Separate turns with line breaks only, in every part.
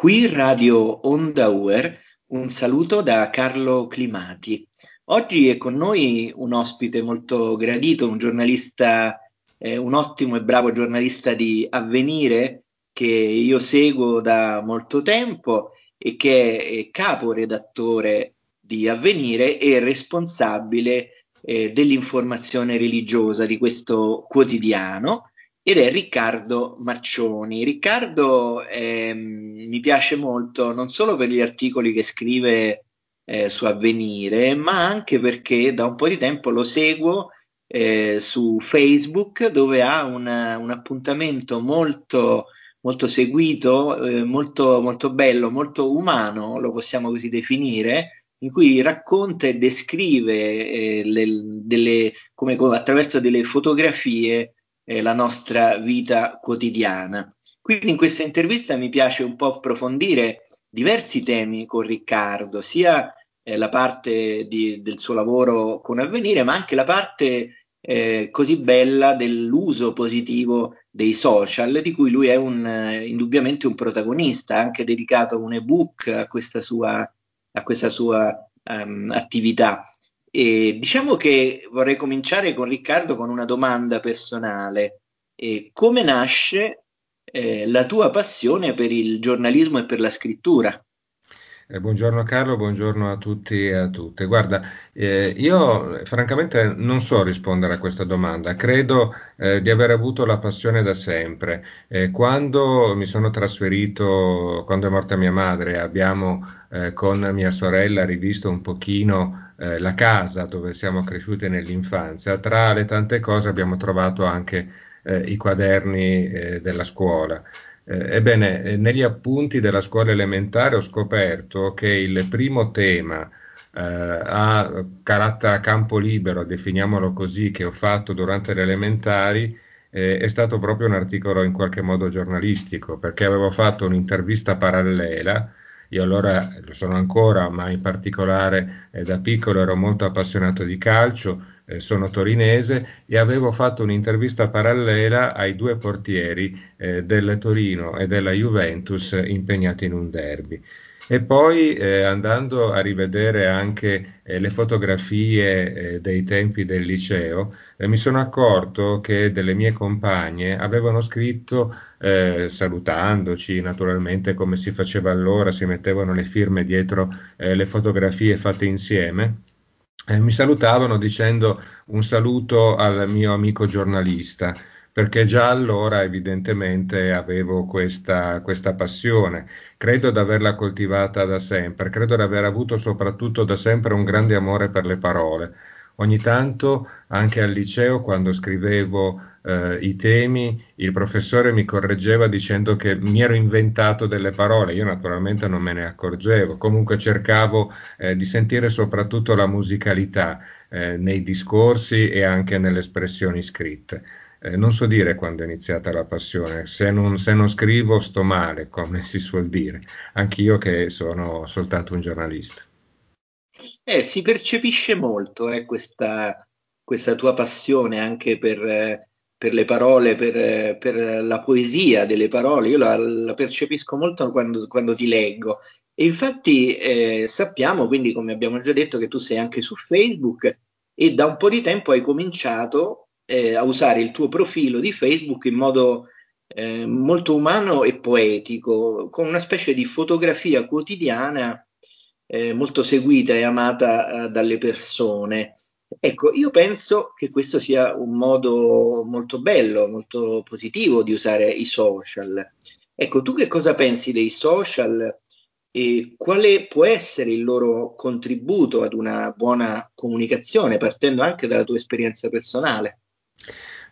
Qui Radio Onda Uer, un saluto da Carlo Climati. Oggi è con noi un ospite molto gradito, un giornalista, eh, un ottimo e bravo giornalista di Avvenire che io seguo da molto tempo e che è caporedattore di Avvenire e responsabile eh, dell'informazione religiosa di questo quotidiano ed è Riccardo Maccioni. Riccardo eh, mi piace molto non solo per gli articoli che scrive eh, su Avvenire, ma anche perché da un po' di tempo lo seguo eh, su Facebook dove ha una, un appuntamento molto, molto seguito, eh, molto, molto bello, molto umano, lo possiamo così definire, in cui racconta e descrive eh, le, delle, come, attraverso delle fotografie eh, la nostra vita quotidiana. Quindi in questa intervista mi piace un po' approfondire diversi temi con Riccardo, sia eh, la parte di, del suo lavoro con Avvenire, ma anche la parte eh, così bella dell'uso positivo dei social, di cui lui è un, eh, indubbiamente un protagonista, ha anche dedicato un ebook a questa sua, a questa sua um, attività. E diciamo che vorrei cominciare con Riccardo con una domanda personale. E come nasce eh, la tua passione per il giornalismo e per la scrittura?
Eh, buongiorno Carlo, buongiorno a tutti e a tutte. Guarda, eh, io francamente non so rispondere a questa domanda, credo eh, di aver avuto la passione da sempre. Eh, quando mi sono trasferito, quando è morta mia madre, abbiamo eh, con mia sorella rivisto un pochino eh, la casa dove siamo cresciuti nell'infanzia. Tra le tante cose abbiamo trovato anche i quaderni della scuola. Eh, ebbene, eh, negli appunti della scuola elementare ho scoperto che il primo tema eh, a carattere a campo libero, definiamolo così, che ho fatto durante le elementari eh, è stato proprio un articolo in qualche modo giornalistico, perché avevo fatto un'intervista parallela io allora lo sono ancora, ma in particolare eh, da piccolo ero molto appassionato di calcio, eh, sono torinese e avevo fatto un'intervista parallela ai due portieri eh, del Torino e della Juventus impegnati in un derby. E poi eh, andando a rivedere anche eh, le fotografie eh, dei tempi del liceo, eh, mi sono accorto che delle mie compagne avevano scritto, eh, salutandoci naturalmente come si faceva allora, si mettevano le firme dietro eh, le fotografie fatte insieme. mi salutavano dicendo un saluto al mio amico giornalista perché già allora evidentemente avevo questa, questa passione. Credo di averla coltivata da sempre, credo di aver avuto soprattutto da sempre un grande amore per le parole. Ogni tanto, anche al liceo, quando scrivevo eh, i temi, il professore mi correggeva dicendo che mi ero inventato delle parole, io naturalmente non me ne accorgevo, comunque cercavo eh, di sentire soprattutto la musicalità eh, nei discorsi e anche nelle espressioni scritte. Eh, non so dire quando è iniziata la passione, se non, se non, scrivo sto male, come si suol dire, anch'io che sono soltanto un giornalista.
Eh, si percepisce molto eh, questa, questa, tua passione anche per, per le parole, per, per, la poesia delle parole, io la, la percepisco molto quando, quando, ti leggo. E infatti eh, sappiamo, quindi come abbiamo già detto, che tu sei anche su Facebook e da un po' di tempo hai cominciato eh, a usare il tuo profilo di Facebook in modo eh, molto umano e poetico, con una specie di fotografia quotidiana eh, molto seguita e amata eh, dalle persone. Ecco, io penso che questo sia un modo molto bello, molto positivo di usare i social. Ecco, tu che cosa pensi dei social e quale può essere il loro contributo ad una buona comunicazione, partendo anche dalla tua esperienza personale?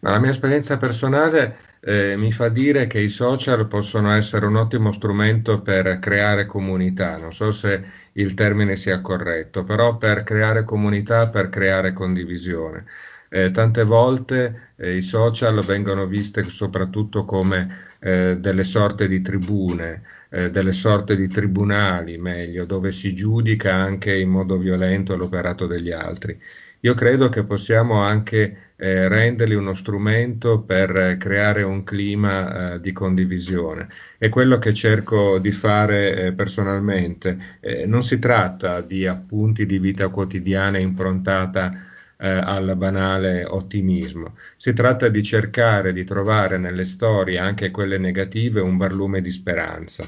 La mia esperienza personale eh, mi fa dire che i social possono essere un ottimo strumento per creare comunità, non so se il termine sia corretto, però per creare comunità, per creare condivisione. Eh, tante volte eh, i social vengono visti soprattutto come eh, delle sorte di tribune, eh, delle sorte di tribunali, meglio, dove si giudica anche in modo violento l'operato degli altri. Io credo che possiamo anche eh, renderli uno strumento per creare un clima eh, di condivisione. È quello che cerco di fare eh, personalmente. Eh, non si tratta di appunti di vita quotidiana improntata eh, al banale ottimismo. Si tratta di cercare di trovare nelle storie, anche quelle negative, un barlume di speranza.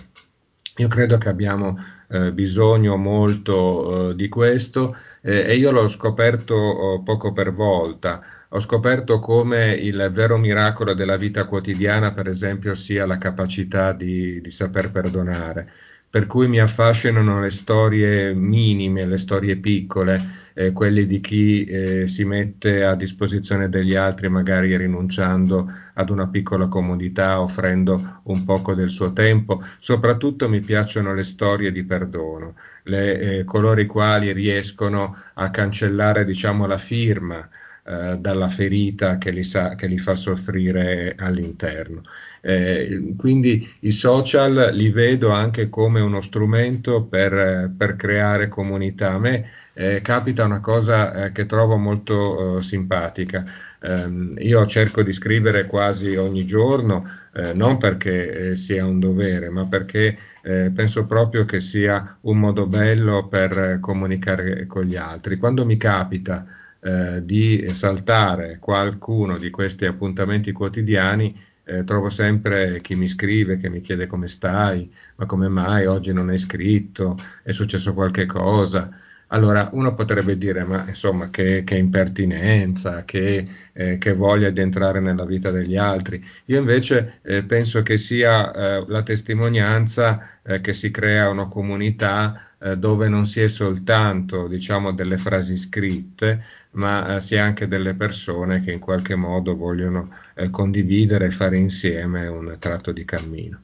Io credo che abbiamo eh, bisogno molto eh, di questo eh, e io l'ho scoperto oh, poco per volta. Ho scoperto come il vero miracolo della vita quotidiana, per esempio, sia la capacità di, di saper perdonare per cui mi affascinano le storie minime, le storie piccole, eh, quelli di chi eh, si mette a disposizione degli altri, magari rinunciando ad una piccola comodità, offrendo un poco del suo tempo. Soprattutto mi piacciono le storie di perdono, le, eh, coloro i quali riescono a cancellare, diciamo, la firma eh, dalla ferita che li, sa, che li, fa soffrire all'interno. Eh, quindi i social li vedo anche come uno strumento per, per creare comunità. A me eh, capita una cosa eh, che trovo molto eh, simpatica. Ehm, io cerco di scrivere quasi ogni giorno, eh, non perché sia un dovere, ma perché penso proprio che sia un modo bello per comunicare con gli altri. Quando mi capita eh, di saltare qualcuno di questi appuntamenti quotidiani, eh, trovo sempre chi mi scrive, che mi chiede come stai, ma come mai oggi non hai scritto, è successo qualche cosa. Allora uno potrebbe dire, ma insomma, che, che impertinenza, che, eh, che, voglia di entrare nella vita degli altri. Io invece eh, penso che sia eh, la testimonianza eh, che si crea una comunità eh, dove non si è soltanto, diciamo, delle frasi scritte, ma eh, si è anche delle persone che in qualche modo vogliono condividere e fare insieme un tratto di cammino.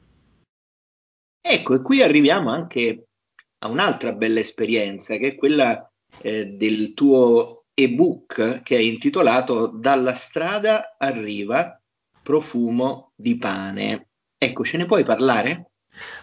Ecco, e qui arriviamo anche a un'altra bella esperienza che è quella eh, del tuo ebook che è intitolato Dalla strada arriva profumo di pane. Ecco, ce ne puoi parlare?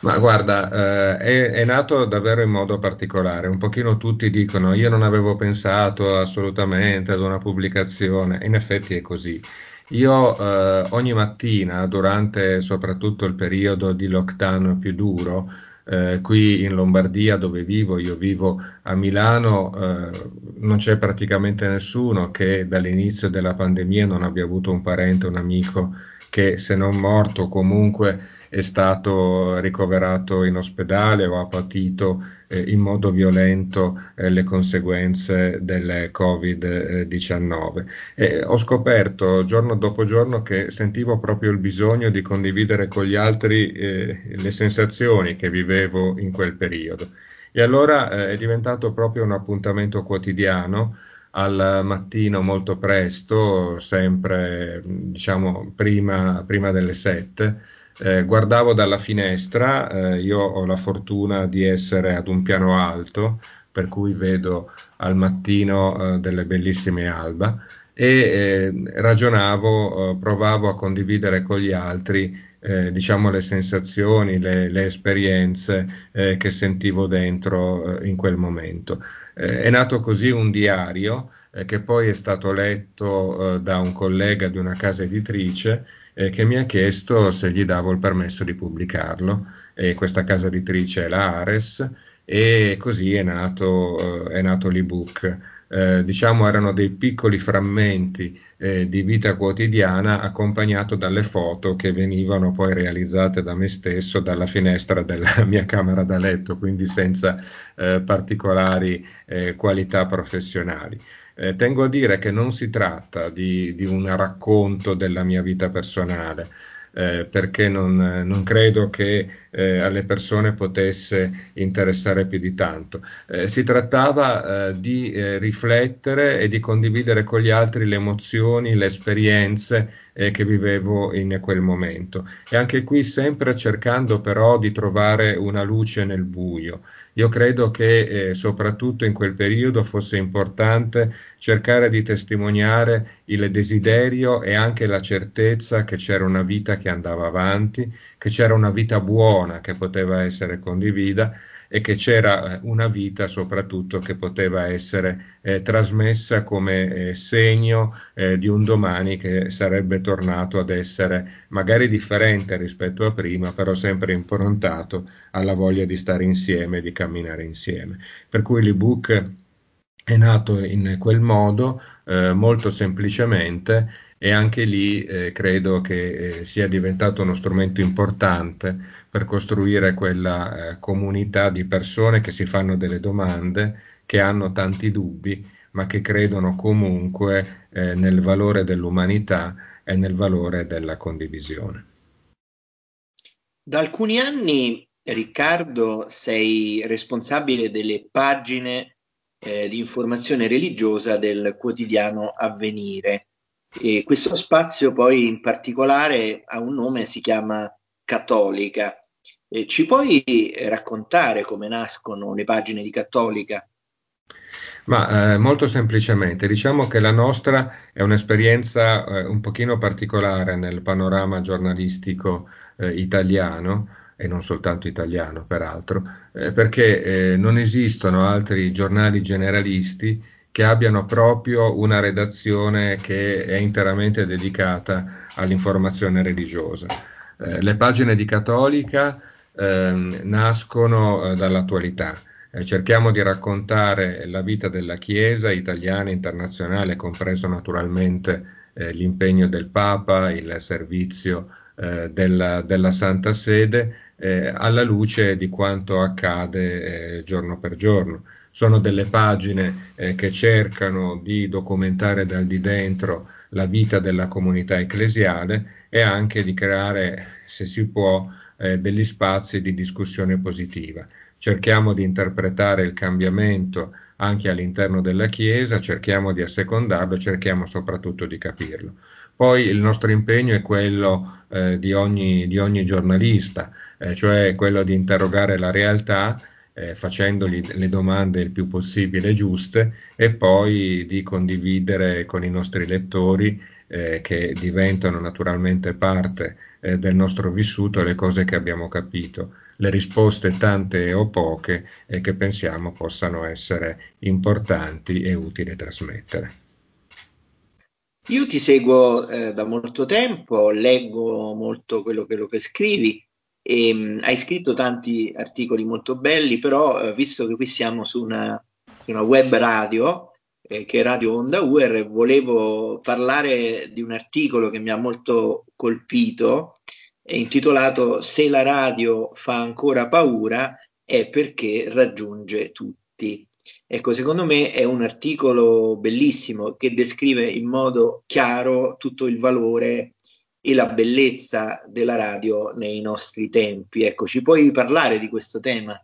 Ma guarda, eh, è, è, nato davvero in modo particolare. Un pochino tutti dicono: Io non avevo pensato assolutamente ad una pubblicazione. In effetti è così. Io eh, ogni mattina, durante soprattutto il periodo di lockdown più duro, eh, qui in Lombardia dove vivo, io vivo a Milano, eh, non c'è praticamente nessuno che dall'inizio della pandemia non abbia avuto un parente, un amico che se non morto comunque è stato ricoverato in ospedale o ha patito eh, in modo violento eh, le conseguenze del Covid-19. E ho scoperto giorno dopo giorno che sentivo proprio il bisogno di condividere con gli altri eh, le sensazioni che vivevo in quel periodo. E allora eh, è diventato proprio un appuntamento quotidiano al mattino molto presto, sempre diciamo prima, prima delle sette, eh, guardavo dalla finestra, eh, io ho la fortuna di essere ad un piano alto, per cui vedo al mattino eh, delle bellissime alba e eh, ragionavo, eh, provavo a condividere con gli altri eh, diciamo le sensazioni, le, le esperienze che sentivo dentro in quel momento. È nato così un diario che poi è stato letto da un collega di una casa editrice eh, che mi ha chiesto se gli davo il permesso di pubblicarlo. E questa casa editrice è la Ares e così è nato, eh, è nato l'ebook. Eh, diciamo erano dei piccoli frammenti eh, di vita quotidiana accompagnato dalle foto che venivano poi realizzate da me stesso dalla finestra della mia camera da letto, quindi senza eh, particolari eh, qualità professionali. Eh, tengo a dire che non si tratta di, di un racconto della mia vita personale, perché non, non, credo che eh, alle persone potesse interessare più di tanto. Eh, si trattava eh, di eh, riflettere e di condividere con gli altri le emozioni, le esperienze eh, che vivevo in quel momento. E anche qui sempre cercando però di trovare una luce nel buio. Io credo che eh, soprattutto in quel periodo fosse importante cercare di testimoniare il desiderio e anche la certezza che c'era una vita che andava avanti, che c'era una vita buona che poteva essere condivisa e che c'era eh, una vita soprattutto che poteva essere eh, trasmessa come eh, segno eh, di un domani che sarebbe tornato ad essere magari differente rispetto a prima, però sempre improntato alla voglia di stare insieme, di camminare insieme. Per cui l'ebook è nato in quel modo, eh, molto semplicemente, e anche lì eh, credo che eh, sia diventato uno strumento importante per costruire quella eh, comunità di persone che si fanno delle domande, che hanno tanti dubbi, ma che credono comunque eh, nel valore dell'umanità e nel valore della condivisione.
Da alcuni anni, Riccardo, sei responsabile delle pagine eh, di informazione religiosa del quotidiano Avvenire. E questo spazio poi in particolare ha un nome, si chiama Cattolica. Eh, ci puoi raccontare come nascono le pagine di Cattolica?
Ma eh, molto semplicemente, diciamo che la nostra è un'esperienza eh, un pochino particolare nel panorama giornalistico eh, italiano e non soltanto italiano peraltro, eh, perché eh, non esistono altri giornali generalisti che abbiano proprio una redazione che è interamente dedicata all'informazione religiosa. Eh, le pagine di Cattolica ehm, nascono eh, dall'attualità. Eh, cerchiamo di raccontare la vita della Chiesa italiana e internazionale, compreso naturalmente eh, l'impegno del Papa, il servizio eh, della, della, Santa Sede, eh, alla luce di quanto accade eh, giorno per giorno. Sono delle pagine eh, che cercano di documentare dal di dentro la vita della comunità ecclesiale e anche di creare, se si può, eh, degli spazi di discussione positiva. Cerchiamo di interpretare il cambiamento anche all'interno della Chiesa, cerchiamo di assecondarlo, cerchiamo soprattutto di capirlo. Poi il nostro impegno è quello eh, di, ogni, di, ogni, giornalista, eh, cioè quello di interrogare la realtà eh, facendogli le domande il più possibile giuste e poi di condividere con i nostri lettori eh, che diventano naturalmente parte eh, del nostro vissuto le cose che abbiamo capito, le risposte tante o poche e che pensiamo possano essere importanti e utili trasmettere.
Io ti seguo eh, da molto tempo, leggo molto quello, quello che scrivi e, mh, hai scritto tanti articoli molto belli, però eh, visto che qui siamo su una, una web radio, eh, che è Radio Onda UR, volevo parlare di un articolo che mi ha molto colpito, è intitolato Se la radio fa ancora paura è perché raggiunge tutti. Ecco, secondo me è un articolo bellissimo che descrive in modo chiaro tutto il valore e la bellezza della radio nei nostri tempi. Ecco, ci puoi parlare di questo tema?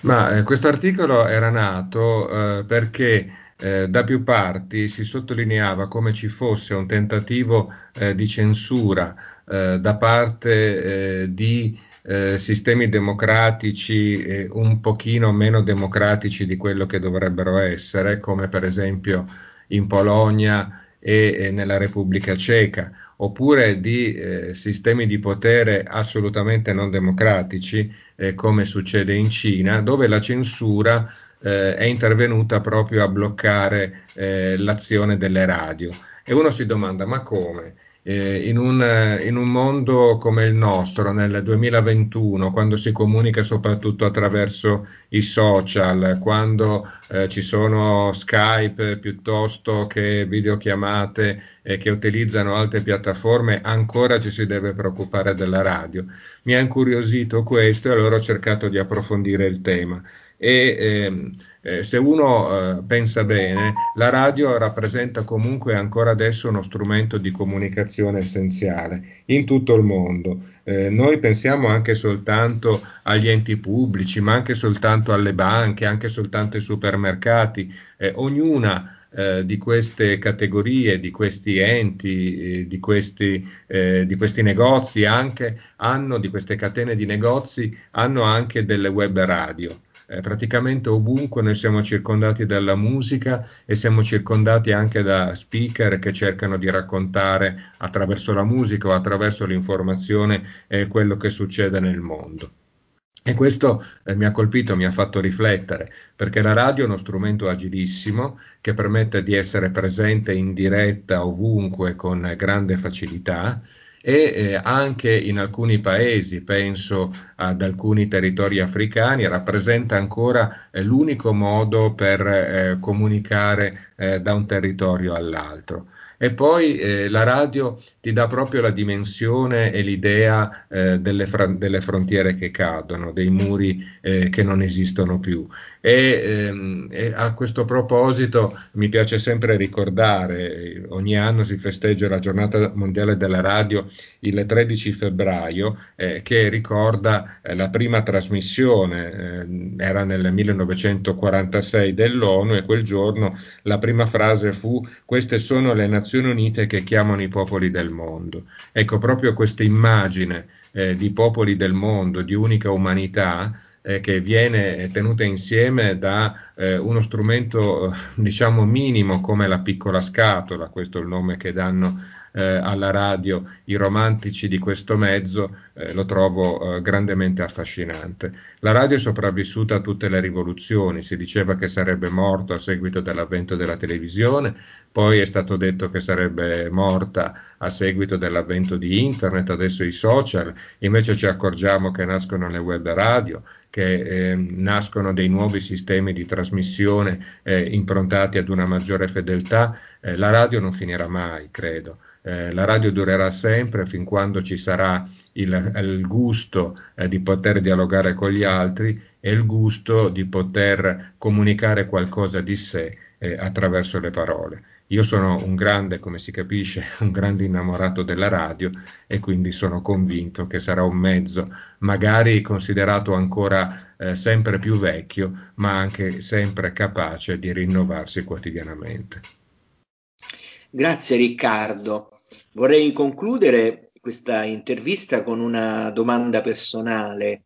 Ma eh, questo articolo era nato eh, perché eh, da più parti si sottolineava come ci fosse un tentativo eh, di censura eh, da parte eh, di sistemi democratici un pochino meno democratici di quello che dovrebbero essere, come per esempio in Polonia e, nella Repubblica Ceca, oppure di eh, sistemi di potere assolutamente non democratici, eh, come succede in Cina, dove la censura eh, è intervenuta proprio a bloccare eh, l'azione delle radio. E uno si domanda, ma come? Eh, in, un, in, un, mondo come il nostro, nel 2021, quando si comunica soprattutto attraverso i social, quando eh, ci sono Skype piuttosto che videochiamate eh, che utilizzano altre piattaforme, ancora ci si deve preoccupare della radio. Mi ha incuriosito questo e allora ho cercato di approfondire il tema e ehm, eh, se uno eh, pensa bene, la radio rappresenta comunque ancora adesso uno strumento di comunicazione essenziale in tutto il mondo. Eh, noi pensiamo anche soltanto agli enti pubblici, ma anche soltanto alle banche, anche soltanto ai supermercati. Eh, ognuna eh, di queste categorie, di questi enti, eh, di, questi, eh, di, questi, negozi anche, hanno, di queste catene di negozi, hanno anche delle web radio. Eh, praticamente ovunque noi siamo circondati dalla musica e siamo circondati anche da speaker che cercano di raccontare attraverso la musica o attraverso l'informazione eh, quello che succede nel mondo. E questo eh, mi ha colpito, mi ha fatto riflettere, perché la radio è uno strumento agilissimo che permette di essere presente in diretta ovunque con grande facilità e eh, anche in alcuni paesi, penso ad alcuni territori africani, rappresenta ancora eh, l'unico modo per eh, comunicare eh, da un territorio all'altro. E poi eh, la radio ti dà proprio la dimensione e l'idea eh, delle, fra- delle, frontiere che cadono, dei muri eh, che non esistono più. E, ehm, e, a questo proposito mi piace sempre ricordare, ogni anno si festeggia la giornata mondiale della radio il 13 febbraio, eh, che ricorda eh, la prima trasmissione, eh, era nel 1946 dell'ONU e quel giorno la prima frase fu queste sono le Nazioni Unite che chiamano i popoli del mondo. Ecco, proprio questa immagine eh, di popoli del mondo, di unica umanità, eh, che viene tenuta insieme da eh, uno strumento, diciamo, minimo come la piccola scatola, questo è il nome che danno eh, alla radio. I romantici di questo mezzo, eh, lo trovo eh, grandemente affascinante. La radio è sopravvissuta a tutte le rivoluzioni, si diceva che sarebbe morto a seguito dell'avvento della televisione, poi è stato detto che sarebbe morta a seguito dell'avvento di internet, adesso i social, invece ci accorgiamo che nascono le web radio, che eh, nascono dei nuovi sistemi di trasmissione eh, improntati ad una maggiore fedeltà, eh, la radio non finirà mai, credo. Eh, la radio durerà sempre fin quando ci sarà il, il gusto eh, di poter dialogare con gli altri e il gusto di poter comunicare qualcosa di sé eh, attraverso le parole. Io sono un grande, come si capisce, un grande innamorato della radio e quindi sono convinto che sarà un mezzo magari considerato ancora eh, sempre più vecchio, ma anche sempre capace di rinnovarsi quotidianamente.
Grazie Riccardo. Vorrei concludere questa intervista con una domanda personale.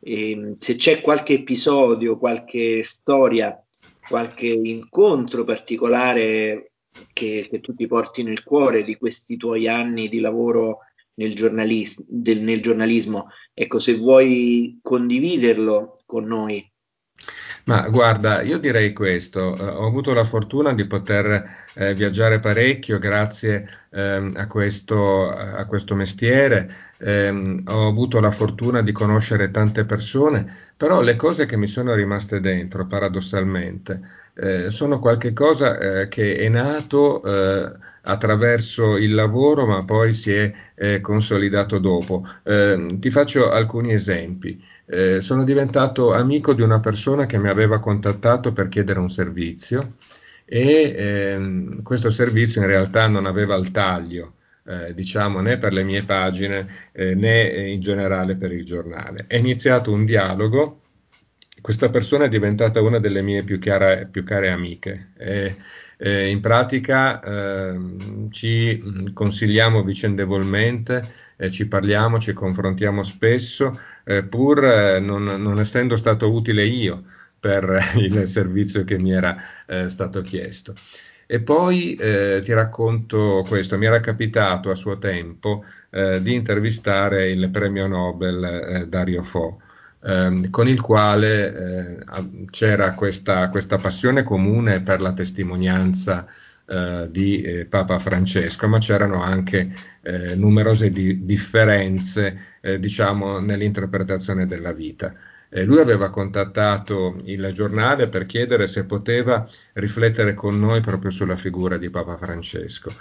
E, se c'è qualche episodio, qualche storia, qualche incontro particolare che, che, tu ti porti nel cuore di questi tuoi anni di lavoro nel, giornalis- del, nel giornalismo, ecco, se vuoi condividerlo con noi.
Ma guarda, io direi questo, eh, ho avuto la fortuna di poter eh, viaggiare parecchio grazie ehm, a, questo, a, questo, mestiere, ehm, ho avuto la fortuna di conoscere tante persone, però le cose che mi sono rimaste dentro, paradossalmente, eh, sono qualcosa eh, che è nato eh, attraverso il lavoro, ma poi si è eh, consolidato dopo. Ehm, ti faccio alcuni esempi. Eh, sono diventato amico di una persona che mi aveva contattato per chiedere un servizio e ehm, questo servizio in realtà non aveva il taglio. Eh, diciamo né per le mie pagine eh, né in generale per il giornale. È iniziato un dialogo, questa persona è diventata una delle mie più, chiara, più care amiche. E, eh, in pratica ehm, ci consigliamo vicendevolmente, eh, ci parliamo, ci confrontiamo spesso, eh, pur eh, non, non, essendo stato utile io per il servizio che mi era eh, stato chiesto. E poi eh, ti racconto questo, mi era capitato a suo tempo di intervistare il premio Nobel Dario Fo ehm, con il quale eh, c'era questa, questa, passione comune per la testimonianza eh, di eh, Papa Francesco, ma c'erano anche eh, numerose di, differenze, eh, diciamo, nell'interpretazione della vita. lui aveva contattato il giornale per chiedere se poteva riflettere con noi proprio sulla figura di Papa Francesco.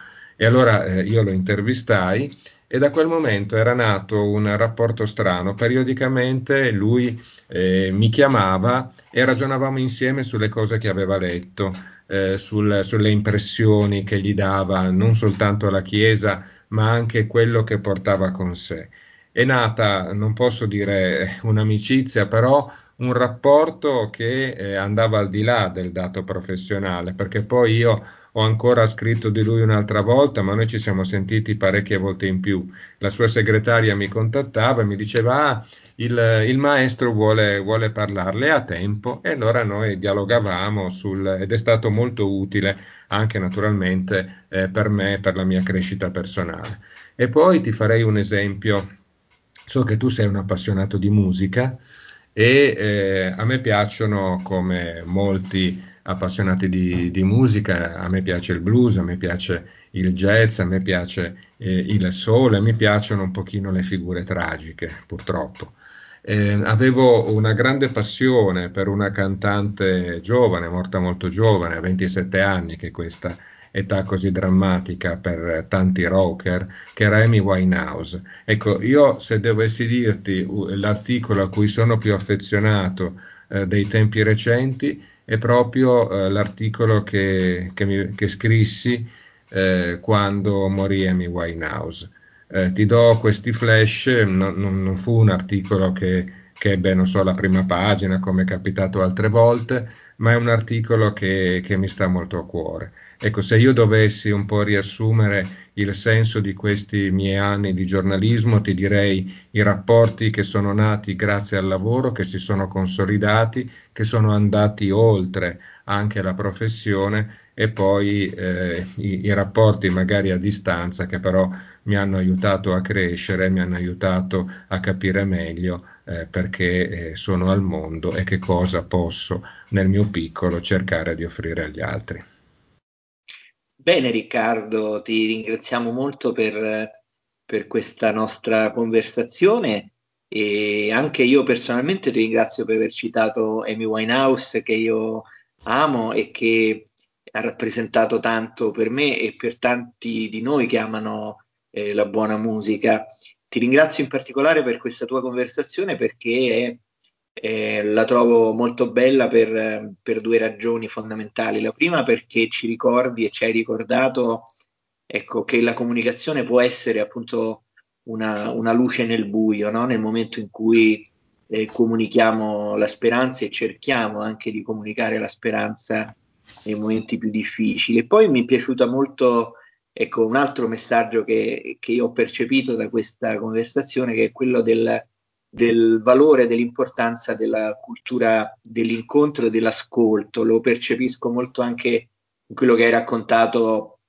E allora eh, io lo intervistai e da quel momento era nato un rapporto strano. Periodicamente lui eh, mi chiamava e ragionavamo insieme sulle cose che aveva letto, eh, sul, sulle impressioni che gli dava non soltanto la Chiesa, ma anche quello che portava con sé. È nata, non posso dire un'amicizia, però un rapporto che eh, andava al di là del dato professionale, perché poi io ho ancora scritto di lui un'altra volta, ma noi ci siamo sentiti parecchie volte in più. La sua segretaria mi contattava e mi diceva, ah, il, il maestro vuole, vuole, parlarle a tempo e allora noi dialogavamo sul, ed è stato molto utile anche naturalmente eh, per me, per la mia crescita personale. E poi ti farei un esempio, so che tu sei un appassionato di musica e eh, a me piacciono come molti appassionati di, di, musica, a me piace il blues, a me piace il jazz, a me piace eh, il soul, a me piacciono un pochino le figure tragiche, purtroppo. Eh, avevo una grande passione per una cantante giovane, morta molto giovane, a 27 anni, che è questa età così drammatica per tanti rocker, che era Amy Winehouse. Ecco, io se dovessi dirti l'articolo a cui sono più affezionato eh, dei tempi recenti, è proprio eh, l'articolo che, che, mi, che scrissi eh, quando morì Amy Winehouse. Eh, ti do questi flash, non, non fu un articolo che, che ebbe, non so, la prima pagina come è capitato altre volte, ma è un articolo che, che mi sta molto a cuore. Ecco, se io dovessi un po' riassumere il senso di questi miei anni di giornalismo, ti direi i rapporti che sono nati grazie al lavoro, che si sono consolidati, che sono andati oltre anche la professione e poi eh, i, i, rapporti magari a distanza che però mi hanno aiutato a crescere, mi hanno aiutato a capire meglio eh, perché eh, sono al mondo e che cosa posso nel mio piccolo cercare di offrire agli altri.
Bene Riccardo, ti ringraziamo molto per, per questa nostra conversazione e anche io personalmente ti ringrazio per aver citato Amy Winehouse che io amo e che ha rappresentato tanto per me e per tanti di noi che amano eh, la buona musica. Ti ringrazio in particolare per questa tua conversazione perché eh, la trovo molto bella per, per, due ragioni fondamentali. La prima perché ci ricordi e ci hai ricordato ecco, che la comunicazione può essere appunto una, una luce nel buio, no? nel momento in cui eh, comunichiamo la speranza e cerchiamo anche di comunicare la speranza nei momenti più difficili. Poi mi è piaciuta molto ecco, un altro messaggio che, che io ho percepito da questa conversazione, che è quello del del valore, dell'importanza della cultura dell'incontro e dell'ascolto. Lo percepisco molto anche in quello che hai raccontato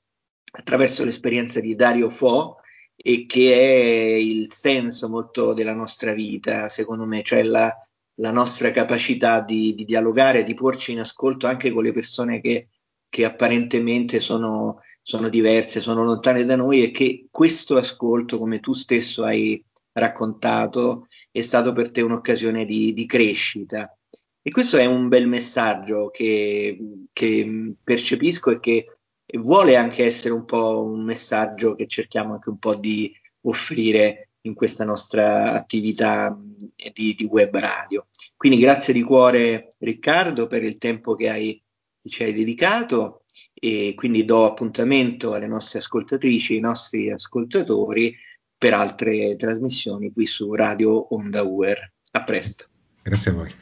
attraverso l'esperienza di Dario Fo e che è il senso molto della nostra vita, secondo me, cioè la, la nostra capacità di, di, dialogare, di porci in ascolto anche con le persone che, che apparentemente sono, sono diverse, sono lontane da noi e che questo ascolto, come tu stesso hai raccontato, è stato per te un'occasione di, di crescita. E questo è un bel messaggio che, che, percepisco e che vuole anche essere un po' un messaggio che cerchiamo anche un po' di offrire in questa nostra attività di, di web radio. Quindi grazie di cuore Riccardo per il tempo che, hai, che ci hai dedicato e quindi do appuntamento alle nostre ascoltatrici, ai nostri ascoltatori per altre trasmissioni qui su Radio Onda UR. A presto.
Grazie a voi.